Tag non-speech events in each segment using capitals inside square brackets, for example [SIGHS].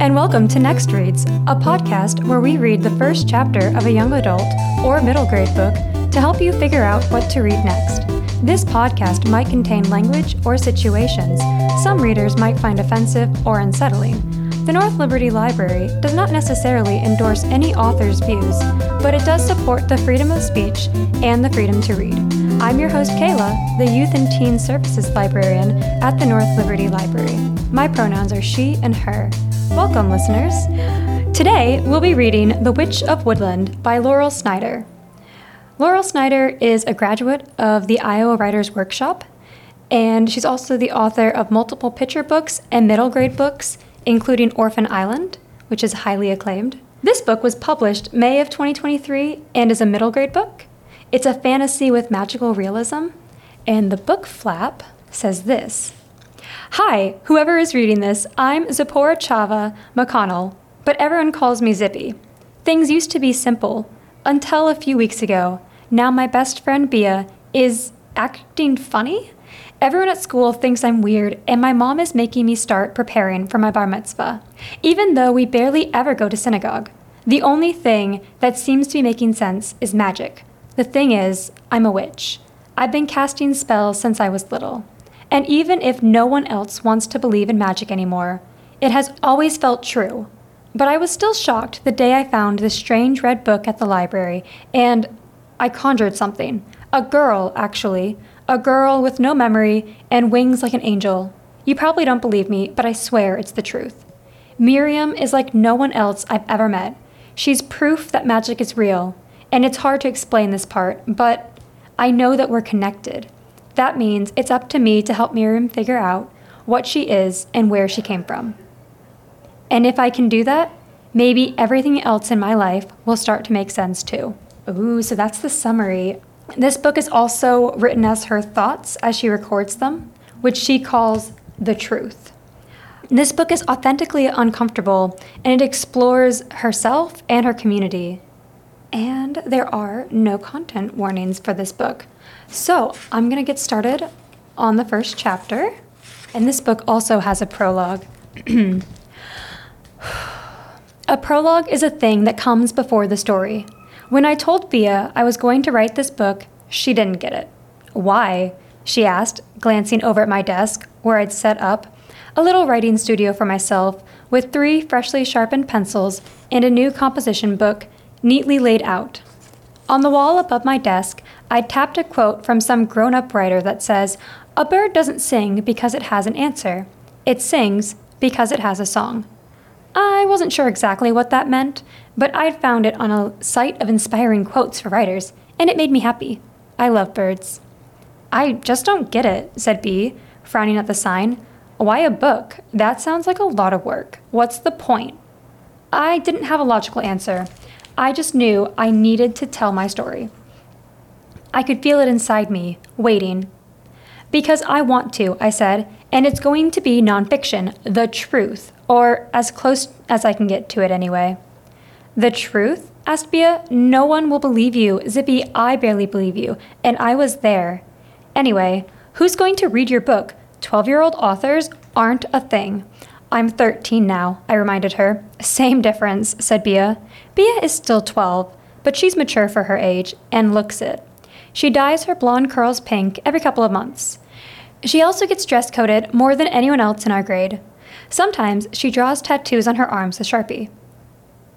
and welcome to Next Reads, a podcast where we read the first chapter of a young adult or middle grade book to help you figure out what to read next. This podcast might contain language or situations some readers might find offensive or unsettling. The North Liberty Library does not necessarily endorse any author's views, but it does support the freedom of speech and the freedom to read. I'm your host, Kayla, the Youth and Teen Services Librarian at the North Liberty Library. My pronouns are she and her. Welcome, listeners. Today, we'll be reading The Witch of Woodland by Laurel Snyder. Laurel Snyder is a graduate of the Iowa Writers Workshop, and she's also the author of multiple picture books and middle grade books, including Orphan Island, which is highly acclaimed. This book was published May of 2023 and is a middle grade book. It's a fantasy with magical realism, and the book flap says this Hi, whoever is reading this, I'm Zipporah Chava McConnell, but everyone calls me Zippy. Things used to be simple until a few weeks ago. Now my best friend Bea is acting funny? Everyone at school thinks I'm weird, and my mom is making me start preparing for my bar mitzvah, even though we barely ever go to synagogue. The only thing that seems to be making sense is magic. The thing is, I'm a witch. I've been casting spells since I was little. And even if no one else wants to believe in magic anymore, it has always felt true. But I was still shocked the day I found this strange red book at the library, and I conjured something. A girl, actually. A girl with no memory and wings like an angel. You probably don't believe me, but I swear it's the truth. Miriam is like no one else I've ever met. She's proof that magic is real, and it's hard to explain this part, but I know that we're connected. That means it's up to me to help Miriam figure out what she is and where she came from. And if I can do that, maybe everything else in my life will start to make sense too. Ooh, so that's the summary. This book is also written as her thoughts as she records them, which she calls the truth. This book is authentically uncomfortable and it explores herself and her community. And there are no content warnings for this book. So I'm going to get started on the first chapter. And this book also has a prologue. [CLEARS THROAT] a prologue is a thing that comes before the story. When I told Bea I was going to write this book, she didn't get it. Why? she asked, glancing over at my desk where I'd set up a little writing studio for myself with three freshly sharpened pencils and a new composition book neatly laid out. On the wall above my desk, I tapped a quote from some grown up writer that says, A bird doesn't sing because it has an answer, it sings because it has a song. I wasn't sure exactly what that meant, but I'd found it on a site of inspiring quotes for writers, and it made me happy. I love birds. I just don't get it, said Bea, frowning at the sign. Why a book? That sounds like a lot of work. What's the point? I didn't have a logical answer. I just knew I needed to tell my story. I could feel it inside me, waiting. Because I want to, I said, and it's going to be nonfiction, the truth, or as close as I can get to it anyway. The truth? asked Bea. No one will believe you. Zippy, I barely believe you, and I was there. Anyway, who's going to read your book? 12 year old authors aren't a thing. I'm 13 now, I reminded her. Same difference, said Bea. Bea is still 12, but she's mature for her age and looks it. She dyes her blonde curls pink every couple of months. She also gets dress coded more than anyone else in our grade. Sometimes she draws tattoos on her arms with Sharpie.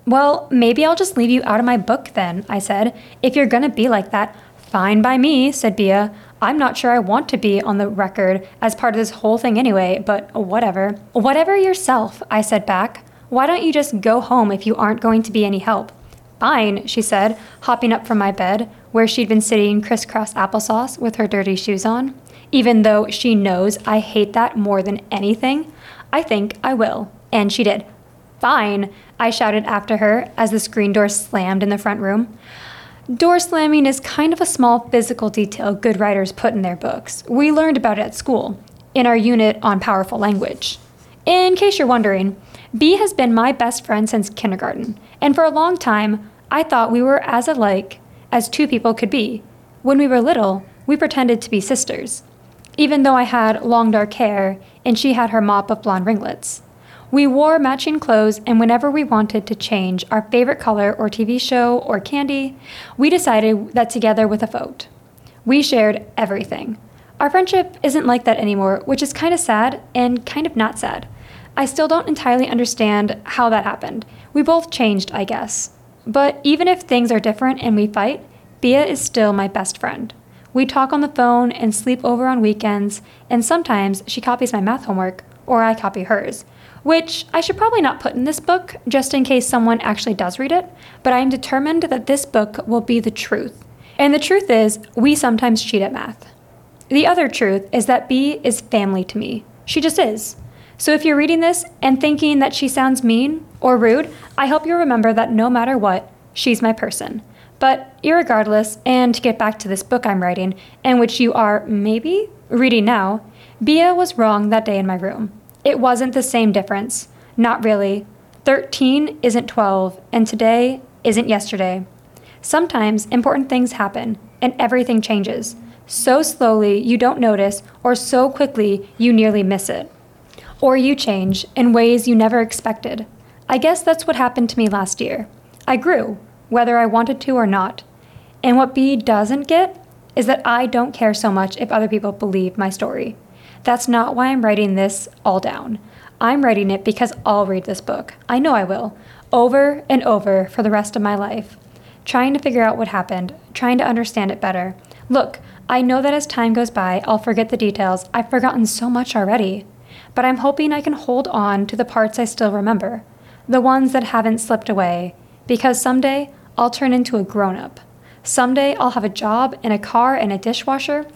Well, maybe I'll just leave you out of my book then, I said. If you're gonna be like that, fine by me, said Bea. I'm not sure I want to be on the record as part of this whole thing anyway, but whatever. Whatever yourself, I said back. Why don't you just go home if you aren't going to be any help? Fine, she said, hopping up from my bed, where she'd been sitting crisscross applesauce with her dirty shoes on. Even though she knows I hate that more than anything, I think I will. And she did. Fine, I shouted after her as the screen door slammed in the front room. Door slamming is kind of a small physical detail good writers put in their books. We learned about it at school, in our unit on powerful language. In case you're wondering, Bea has been my best friend since kindergarten, and for a long time, I thought we were as alike as two people could be. When we were little, we pretended to be sisters, even though I had long dark hair and she had her mop of blonde ringlets. We wore matching clothes, and whenever we wanted to change our favorite color or TV show or candy, we decided that together with a vote. We shared everything. Our friendship isn't like that anymore, which is kind of sad and kind of not sad. I still don't entirely understand how that happened. We both changed, I guess. But even if things are different and we fight, Bea is still my best friend. We talk on the phone and sleep over on weekends, and sometimes she copies my math homework, or I copy hers which I should probably not put in this book just in case someone actually does read it, but I am determined that this book will be the truth. And the truth is, we sometimes cheat at math. The other truth is that Bea is family to me. She just is. So if you're reading this and thinking that she sounds mean or rude, I hope you'll remember that no matter what, she's my person. But irregardless, and to get back to this book I'm writing, and which you are maybe reading now, Bea was wrong that day in my room. It wasn't the same difference. Not really. 13 isn't 12, and today isn't yesterday. Sometimes important things happen, and everything changes. So slowly you don't notice, or so quickly you nearly miss it. Or you change in ways you never expected. I guess that's what happened to me last year. I grew, whether I wanted to or not. And what Bea doesn't get is that I don't care so much if other people believe my story. That's not why I'm writing this all down. I'm writing it because I'll read this book. I know I will, over and over for the rest of my life, trying to figure out what happened, trying to understand it better. Look, I know that as time goes by, I'll forget the details. I've forgotten so much already. But I'm hoping I can hold on to the parts I still remember, the ones that haven't slipped away, because someday I'll turn into a grown up. Someday I'll have a job and a car and a dishwasher,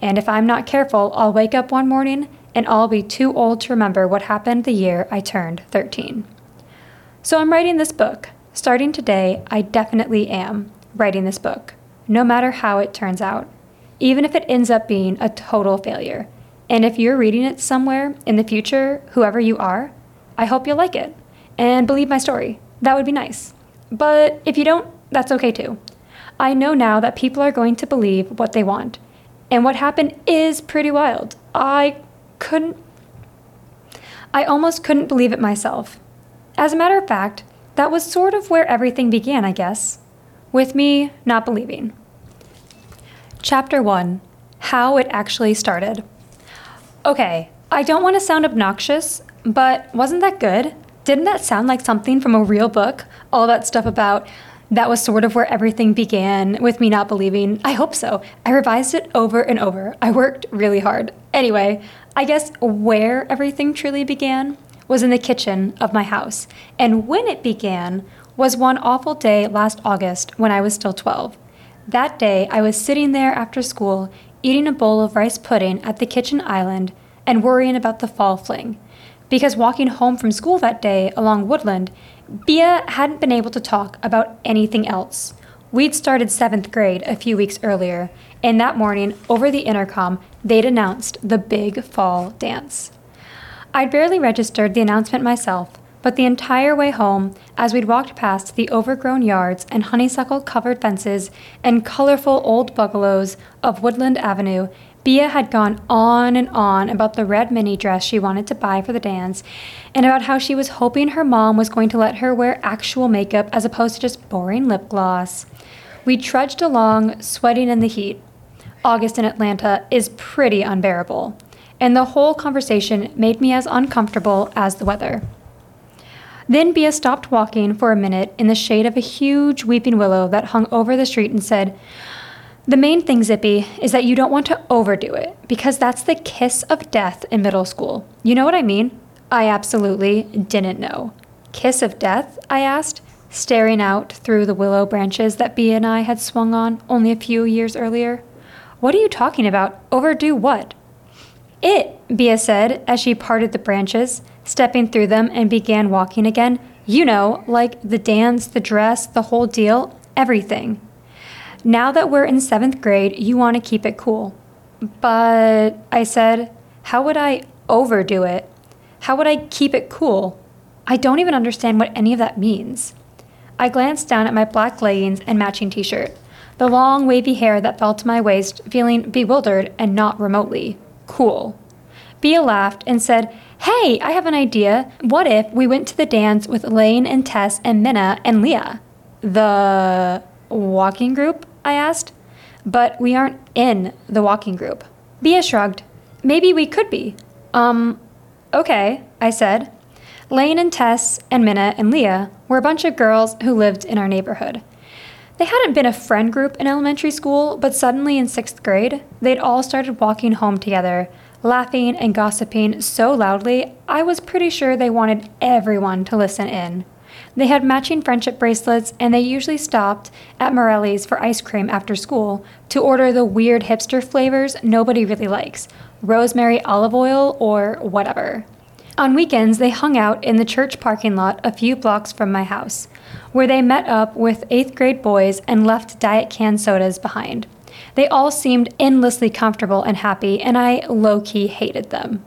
and if I'm not careful, I'll wake up one morning and I'll be too old to remember what happened the year I turned 13. So I'm writing this book. Starting today, I definitely am writing this book, no matter how it turns out, even if it ends up being a total failure. And if you're reading it somewhere in the future, whoever you are, I hope you'll like it and believe my story. That would be nice. But if you don't, that's okay too. I know now that people are going to believe what they want, and what happened is pretty wild. I couldn't. I almost couldn't believe it myself. As a matter of fact, that was sort of where everything began, I guess, with me not believing. Chapter 1 How It Actually Started. Okay, I don't want to sound obnoxious, but wasn't that good? Didn't that sound like something from a real book? All that stuff about that was sort of where everything began with me not believing. I hope so. I revised it over and over. I worked really hard. Anyway, I guess where everything truly began was in the kitchen of my house. And when it began was one awful day last August when I was still 12. That day, I was sitting there after school, eating a bowl of rice pudding at the kitchen island and worrying about the fall fling. Because walking home from school that day along Woodland, Bea hadn't been able to talk about anything else. We'd started seventh grade a few weeks earlier, and that morning, over the intercom, they'd announced the big fall dance. I'd barely registered the announcement myself, but the entire way home, as we'd walked past the overgrown yards and honeysuckle covered fences and colorful old bungalows of Woodland Avenue, Bea had gone on and on about the red mini dress she wanted to buy for the dance and about how she was hoping her mom was going to let her wear actual makeup as opposed to just boring lip gloss. We trudged along, sweating in the heat. August in Atlanta is pretty unbearable, and the whole conversation made me as uncomfortable as the weather. Then Bea stopped walking for a minute in the shade of a huge weeping willow that hung over the street and said, the main thing, Zippy, is that you don't want to overdo it because that's the kiss of death in middle school. You know what I mean? I absolutely didn't know. Kiss of death? I asked, staring out through the willow branches that Bea and I had swung on only a few years earlier. What are you talking about? Overdo what? It, Bea said as she parted the branches, stepping through them and began walking again. You know, like the dance, the dress, the whole deal, everything. Now that we're in seventh grade, you want to keep it cool. But I said, how would I overdo it? How would I keep it cool? I don't even understand what any of that means. I glanced down at my black leggings and matching t shirt, the long wavy hair that fell to my waist, feeling bewildered and not remotely cool. Bea laughed and said, Hey, I have an idea. What if we went to the dance with Lane and Tess and Minna and Leah? The walking group? I asked. But we aren't in the walking group. Bea shrugged. Maybe we could be. Um, okay, I said. Lane and Tess and Minna and Leah were a bunch of girls who lived in our neighborhood. They hadn't been a friend group in elementary school, but suddenly in sixth grade, they'd all started walking home together, laughing and gossiping so loudly, I was pretty sure they wanted everyone to listen in. They had matching friendship bracelets, and they usually stopped at Morelli's for ice cream after school to order the weird hipster flavors nobody really likes rosemary olive oil or whatever. On weekends, they hung out in the church parking lot a few blocks from my house, where they met up with eighth grade boys and left diet can sodas behind. They all seemed endlessly comfortable and happy, and I low key hated them.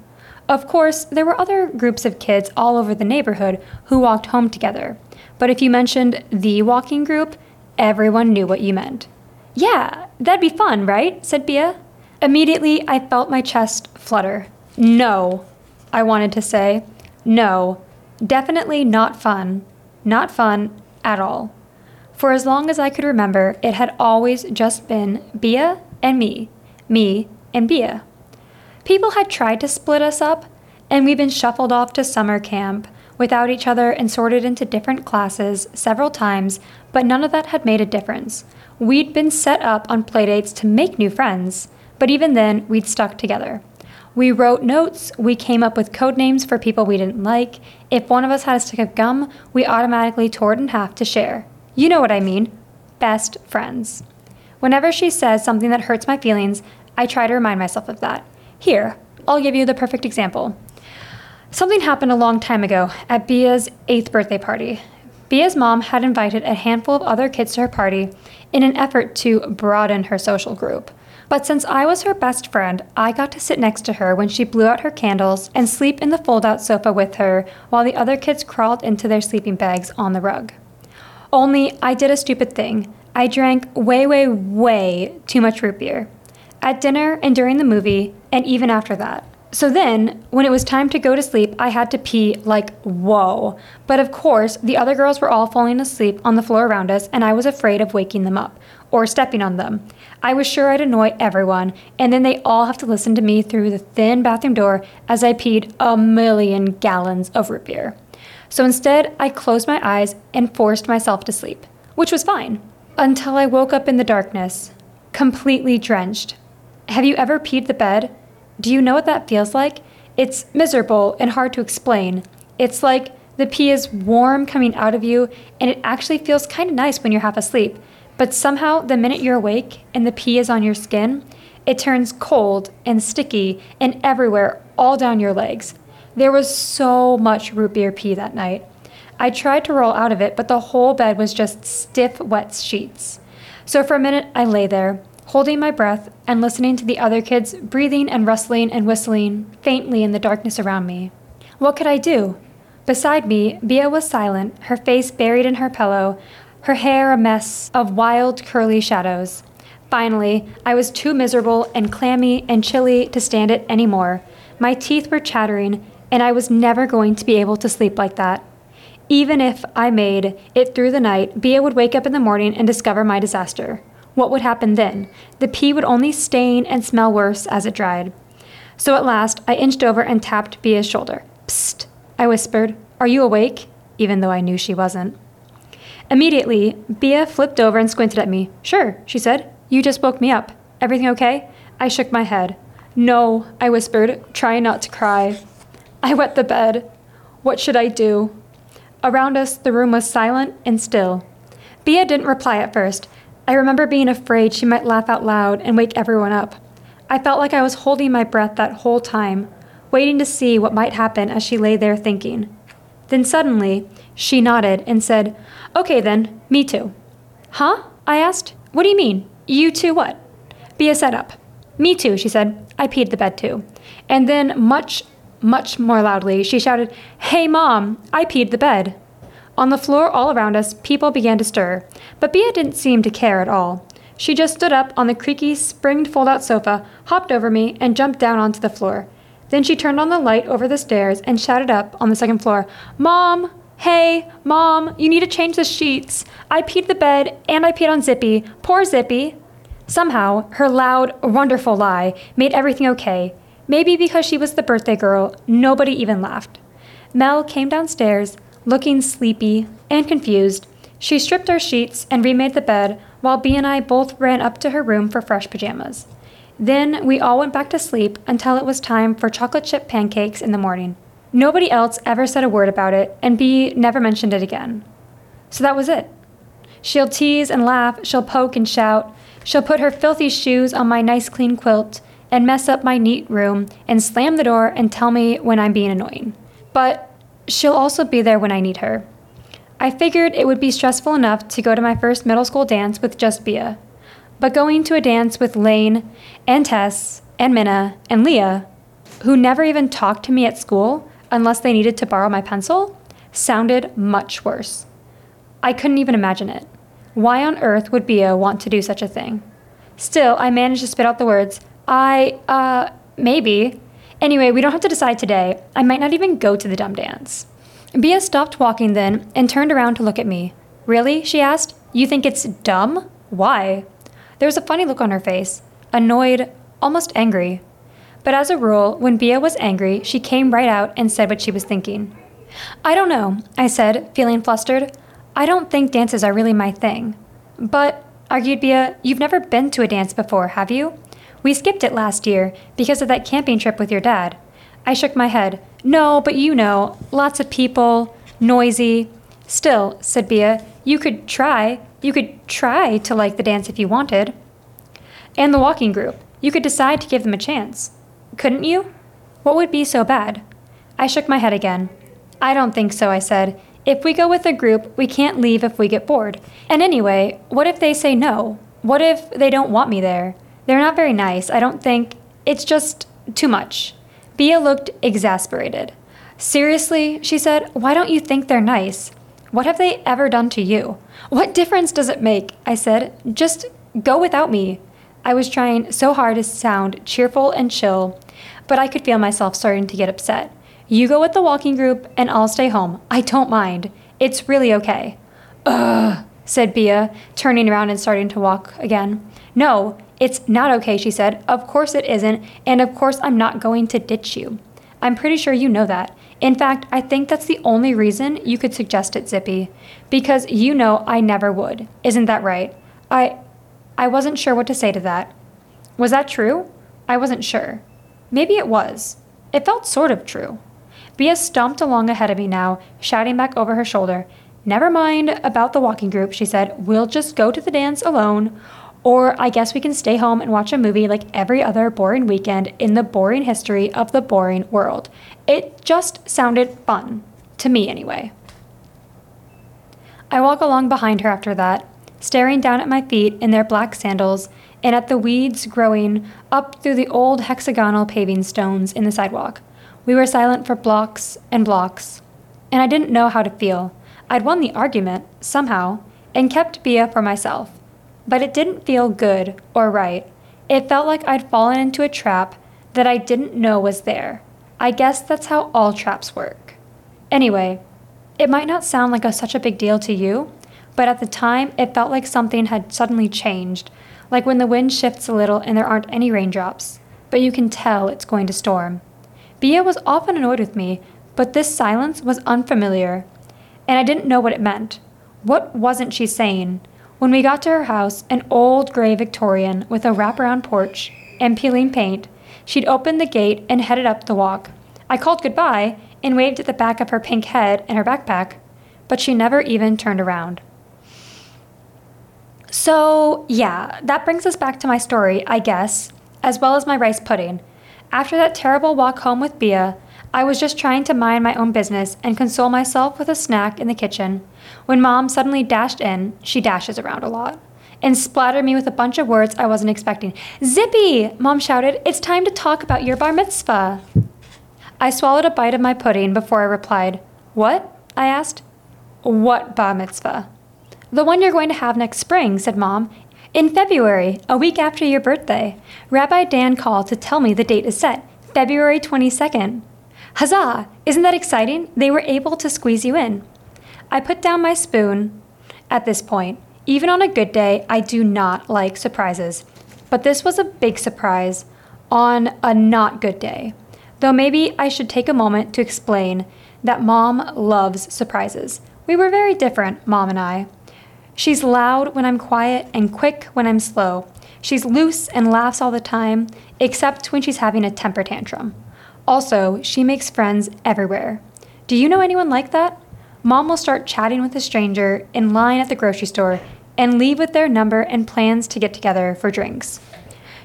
Of course, there were other groups of kids all over the neighborhood who walked home together, but if you mentioned the walking group, everyone knew what you meant. Yeah, that'd be fun, right? said Bea. Immediately, I felt my chest flutter. No, I wanted to say. No, definitely not fun. Not fun at all. For as long as I could remember, it had always just been Bea and me, me and Bea. People had tried to split us up, and we'd been shuffled off to summer camp without each other and sorted into different classes several times, but none of that had made a difference. We'd been set up on playdates to make new friends, but even then, we'd stuck together. We wrote notes, we came up with code names for people we didn't like. If one of us had a stick of gum, we automatically tore it in half to share. You know what I mean. Best friends. Whenever she says something that hurts my feelings, I try to remind myself of that. Here, I'll give you the perfect example. Something happened a long time ago at Bea's eighth birthday party. Bea's mom had invited a handful of other kids to her party in an effort to broaden her social group. But since I was her best friend, I got to sit next to her when she blew out her candles and sleep in the fold out sofa with her while the other kids crawled into their sleeping bags on the rug. Only I did a stupid thing. I drank way, way, way too much root beer. At dinner and during the movie, and even after that. So then, when it was time to go to sleep, I had to pee like whoa. But of course, the other girls were all falling asleep on the floor around us, and I was afraid of waking them up or stepping on them. I was sure I'd annoy everyone, and then they all have to listen to me through the thin bathroom door as I peed a million gallons of root beer. So instead, I closed my eyes and forced myself to sleep, which was fine, until I woke up in the darkness, completely drenched. Have you ever peed the bed? Do you know what that feels like? It's miserable and hard to explain. It's like the pee is warm coming out of you, and it actually feels kind of nice when you're half asleep. But somehow, the minute you're awake and the pee is on your skin, it turns cold and sticky and everywhere, all down your legs. There was so much root beer pee that night. I tried to roll out of it, but the whole bed was just stiff, wet sheets. So for a minute, I lay there, holding my breath and listening to the other kids breathing and rustling and whistling faintly in the darkness around me. What could I do? Beside me, Bea was silent, her face buried in her pillow, her hair a mess of wild, curly shadows. Finally, I was too miserable and clammy and chilly to stand it any more. My teeth were chattering, and I was never going to be able to sleep like that. Even if I made it through the night, Bea would wake up in the morning and discover my disaster. What would happen then? The pee would only stain and smell worse as it dried. So at last, I inched over and tapped Bea's shoulder. Psst, I whispered. Are you awake? Even though I knew she wasn't. Immediately, Bea flipped over and squinted at me. Sure, she said. You just woke me up. Everything okay? I shook my head. No, I whispered, trying not to cry. I wet the bed. What should I do? Around us, the room was silent and still. Bea didn't reply at first. I remember being afraid she might laugh out loud and wake everyone up. I felt like I was holding my breath that whole time, waiting to see what might happen as she lay there thinking. Then suddenly, she nodded and said, Okay then, me too. Huh? I asked. What do you mean? You too what? Bea sat up. Me too, she said. I peed the bed too. And then, much, much more loudly, she shouted, Hey mom, I peed the bed. On the floor all around us, people began to stir, but Bea didn't seem to care at all. She just stood up on the creaky, springed fold out sofa, hopped over me, and jumped down onto the floor. Then she turned on the light over the stairs and shouted up on the second floor, Mom! Hey, Mom, you need to change the sheets. I peed the bed and I peed on Zippy. Poor Zippy. Somehow, her loud, wonderful lie made everything okay. Maybe because she was the birthday girl, nobody even laughed. Mel came downstairs, looking sleepy and confused. She stripped our sheets and remade the bed, while Bea and I both ran up to her room for fresh pajamas. Then we all went back to sleep until it was time for chocolate chip pancakes in the morning. Nobody else ever said a word about it, and Bea never mentioned it again. So that was it. She'll tease and laugh, she'll poke and shout, she'll put her filthy shoes on my nice clean quilt, and mess up my neat room, and slam the door and tell me when I'm being annoying. But she'll also be there when I need her. I figured it would be stressful enough to go to my first middle school dance with just Bea. But going to a dance with Lane and Tess and Minna and Leah, who never even talked to me at school unless they needed to borrow my pencil, sounded much worse. I couldn't even imagine it. Why on earth would Bea want to do such a thing? Still, I managed to spit out the words, I, uh, maybe. Anyway, we don't have to decide today. I might not even go to the dumb dance. Bea stopped walking then and turned around to look at me. Really? she asked. You think it's dumb? Why? There was a funny look on her face annoyed, almost angry. But as a rule, when Bea was angry, she came right out and said what she was thinking. I don't know, I said, feeling flustered. I don't think dances are really my thing. But, argued Bea, you've never been to a dance before, have you? We skipped it last year because of that camping trip with your dad. I shook my head. No, but you know, lots of people, noisy. Still, said Bea, you could try. You could try to like the dance if you wanted. And the walking group. You could decide to give them a chance. Couldn't you? What would be so bad? I shook my head again. I don't think so, I said. If we go with a group, we can't leave if we get bored. And anyway, what if they say no? What if they don't want me there? They're not very nice, I don't think. It's just too much. Bea looked exasperated. Seriously, she said, why don't you think they're nice? What have they ever done to you? What difference does it make? I said. Just go without me. I was trying so hard to sound cheerful and chill, but I could feel myself starting to get upset. You go with the walking group, and I'll stay home. I don't mind. It's really okay. Ugh, said Bea, turning around and starting to walk again. No, it's not okay, she said. Of course it isn't, and of course I'm not going to ditch you. I'm pretty sure you know that. In fact, I think that's the only reason you could suggest it, Zippy, because you know I never would. Isn't that right? I I wasn't sure what to say to that. Was that true? I wasn't sure. Maybe it was. It felt sort of true. Bea stomped along ahead of me now, shouting back over her shoulder, Never mind about the walking group, she said. We'll just go to the dance alone. Or I guess we can stay home and watch a movie like every other boring weekend in the boring history of the boring world. It just sounded fun. To me, anyway. I walk along behind her after that, staring down at my feet in their black sandals and at the weeds growing up through the old hexagonal paving stones in the sidewalk. We were silent for blocks and blocks, and I didn't know how to feel. I'd won the argument, somehow, and kept Bea for myself but it didn't feel good or right. It felt like I'd fallen into a trap that I didn't know was there. I guess that's how all traps work. Anyway, it might not sound like a, such a big deal to you, but at the time it felt like something had suddenly changed, like when the wind shifts a little and there aren't any raindrops, but you can tell it's going to storm. Bea was often annoyed with me, but this silence was unfamiliar, and I didn't know what it meant. What wasn't she saying? When we got to her house, an old gray Victorian with a wraparound porch and peeling paint, she'd opened the gate and headed up the walk. I called goodbye and waved at the back of her pink head and her backpack, but she never even turned around. So, yeah, that brings us back to my story, I guess, as well as my rice pudding. After that terrible walk home with Bea, I was just trying to mind my own business and console myself with a snack in the kitchen when mom suddenly dashed in, she dashes around a lot, and splattered me with a bunch of words I wasn't expecting. Zippy! Mom shouted, It's time to talk about your bar mitzvah. I swallowed a bite of my pudding before I replied, What? I asked. What bar mitzvah? The one you're going to have next spring, said Mom. In February, a week after your birthday. Rabbi Dan called to tell me the date is set. February 22nd. Huzzah! Isn't that exciting? They were able to squeeze you in. I put down my spoon at this point. Even on a good day, I do not like surprises. But this was a big surprise on a not good day. Though maybe I should take a moment to explain that mom loves surprises. We were very different, mom and I. She's loud when I'm quiet and quick when I'm slow. She's loose and laughs all the time, except when she's having a temper tantrum. Also, she makes friends everywhere. Do you know anyone like that? Mom will start chatting with a stranger in line at the grocery store and leave with their number and plans to get together for drinks.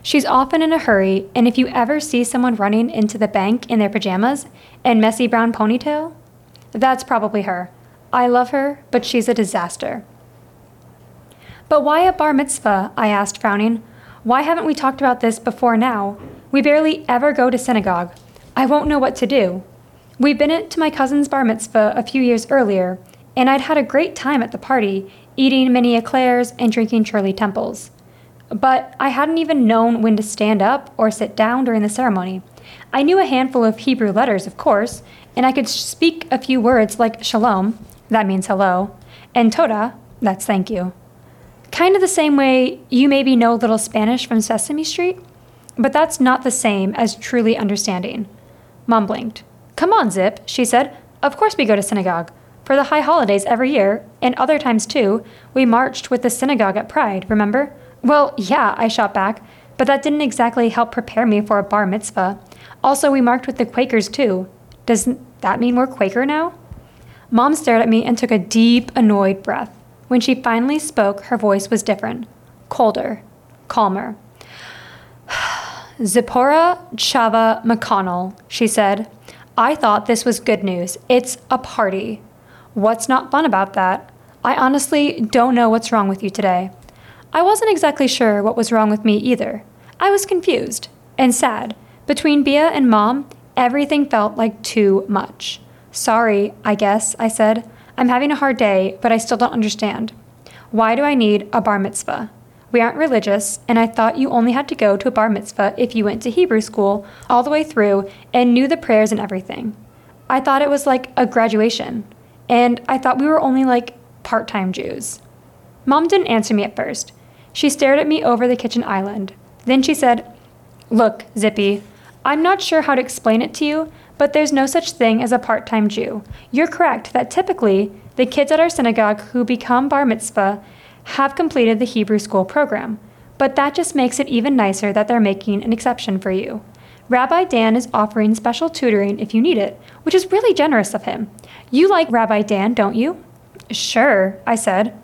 She's often in a hurry, and if you ever see someone running into the bank in their pajamas and messy brown ponytail, that's probably her. I love her, but she's a disaster. But why a bar mitzvah? I asked, frowning. Why haven't we talked about this before now? We barely ever go to synagogue. I won't know what to do. We'd been to my cousin's bar mitzvah a few years earlier, and I'd had a great time at the party, eating mini eclairs and drinking Shirley Temples. But I hadn't even known when to stand up or sit down during the ceremony. I knew a handful of Hebrew letters, of course, and I could speak a few words like shalom, that means hello, and toda, that's thank you. Kind of the same way you maybe know a little Spanish from Sesame Street, but that's not the same as truly understanding. Mom blinked. Come on, Zip, she said. Of course we go to synagogue. For the high holidays every year, and other times too, we marched with the synagogue at Pride, remember? Well, yeah, I shot back, but that didn't exactly help prepare me for a bar mitzvah. Also, we marched with the Quakers too. Doesn't that mean we're Quaker now? Mom stared at me and took a deep, annoyed breath. When she finally spoke, her voice was different, colder, calmer. [SIGHS] Zipporah Chava McConnell, she said. I thought this was good news. It's a party. What's not fun about that? I honestly don't know what's wrong with you today. I wasn't exactly sure what was wrong with me either. I was confused and sad. Between Bea and Mom, everything felt like too much. Sorry, I guess, I said. I'm having a hard day, but I still don't understand. Why do I need a bar mitzvah? We aren't religious, and I thought you only had to go to a bar mitzvah if you went to Hebrew school all the way through and knew the prayers and everything. I thought it was like a graduation, and I thought we were only like part time Jews. Mom didn't answer me at first. She stared at me over the kitchen island. Then she said, Look, Zippy, I'm not sure how to explain it to you, but there's no such thing as a part time Jew. You're correct that typically the kids at our synagogue who become bar mitzvah have completed the Hebrew school program, but that just makes it even nicer that they're making an exception for you. Rabbi Dan is offering special tutoring if you need it, which is really generous of him. You like Rabbi Dan, don't you? Sure, I said.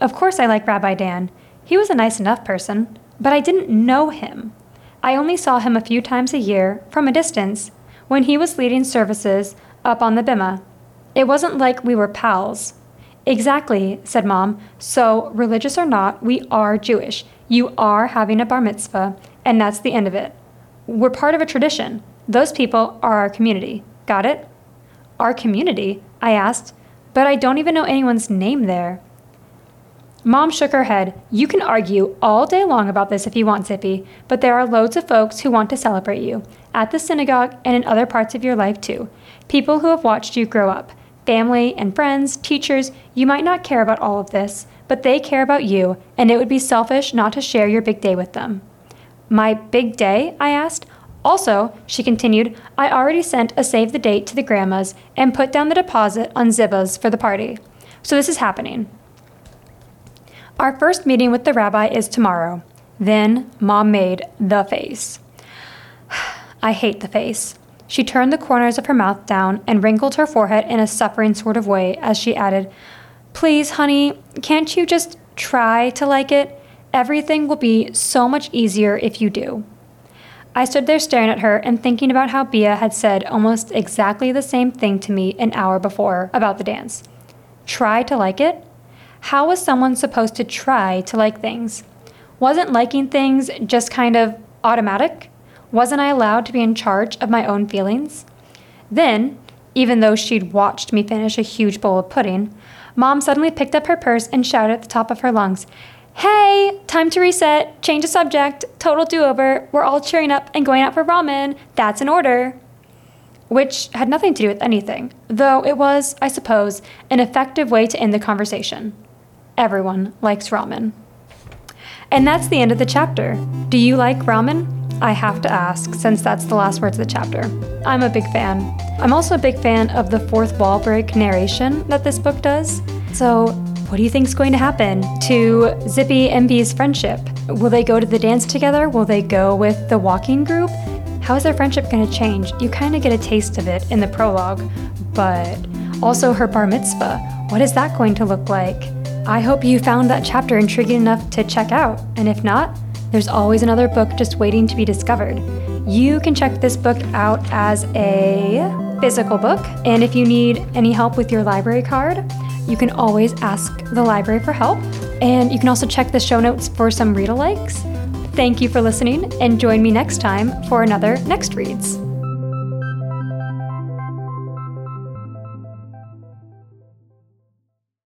Of course I like Rabbi Dan. He was a nice enough person, but I didn't know him. I only saw him a few times a year, from a distance, when he was leading services up on the bima. It wasn't like we were pals. Exactly, said Mom. So, religious or not, we are Jewish. You are having a bar mitzvah, and that's the end of it. We're part of a tradition. Those people are our community. Got it? Our community? I asked, but I don't even know anyone's name there. Mom shook her head. You can argue all day long about this if you want, Zippy, but there are loads of folks who want to celebrate you, at the synagogue and in other parts of your life too. People who have watched you grow up family and friends, teachers, you might not care about all of this, but they care about you, and it would be selfish not to share your big day with them. My big day? I asked. Also, she continued, I already sent a save the date to the grandmas and put down the deposit on Ziba's for the party. So this is happening. Our first meeting with the rabbi is tomorrow. Then, Mom made the face. I hate the face. She turned the corners of her mouth down and wrinkled her forehead in a suffering sort of way as she added, Please, honey, can't you just try to like it? Everything will be so much easier if you do. I stood there staring at her and thinking about how Bea had said almost exactly the same thing to me an hour before about the dance. Try to like it? How was someone supposed to try to like things? Wasn't liking things just kind of automatic? Wasn't I allowed to be in charge of my own feelings? Then, even though she'd watched me finish a huge bowl of pudding, Mom suddenly picked up her purse and shouted at the top of her lungs, hey, time to reset, change the subject, total do over, we're all cheering up and going out for ramen, that's an order. Which had nothing to do with anything, though it was, I suppose, an effective way to end the conversation. Everyone likes ramen. And that's the end of the chapter. Do you like ramen? I have to ask, since that's the last words of the chapter. I'm a big fan. I'm also a big fan of the fourth wall break narration that this book does. So, what do you think is going to happen to Zippy and Bea's friendship? Will they go to the dance together? Will they go with the walking group? How is their friendship going to change? You kind of get a taste of it in the prologue, but also her bar mitzvah. What is that going to look like? I hope you found that chapter intriguing enough to check out, and if not, there's always another book just waiting to be discovered. You can check this book out as a physical book, and if you need any help with your library card, you can always ask the library for help. And you can also check the show notes for some read alikes. Thank you for listening, and join me next time for another Next Reads.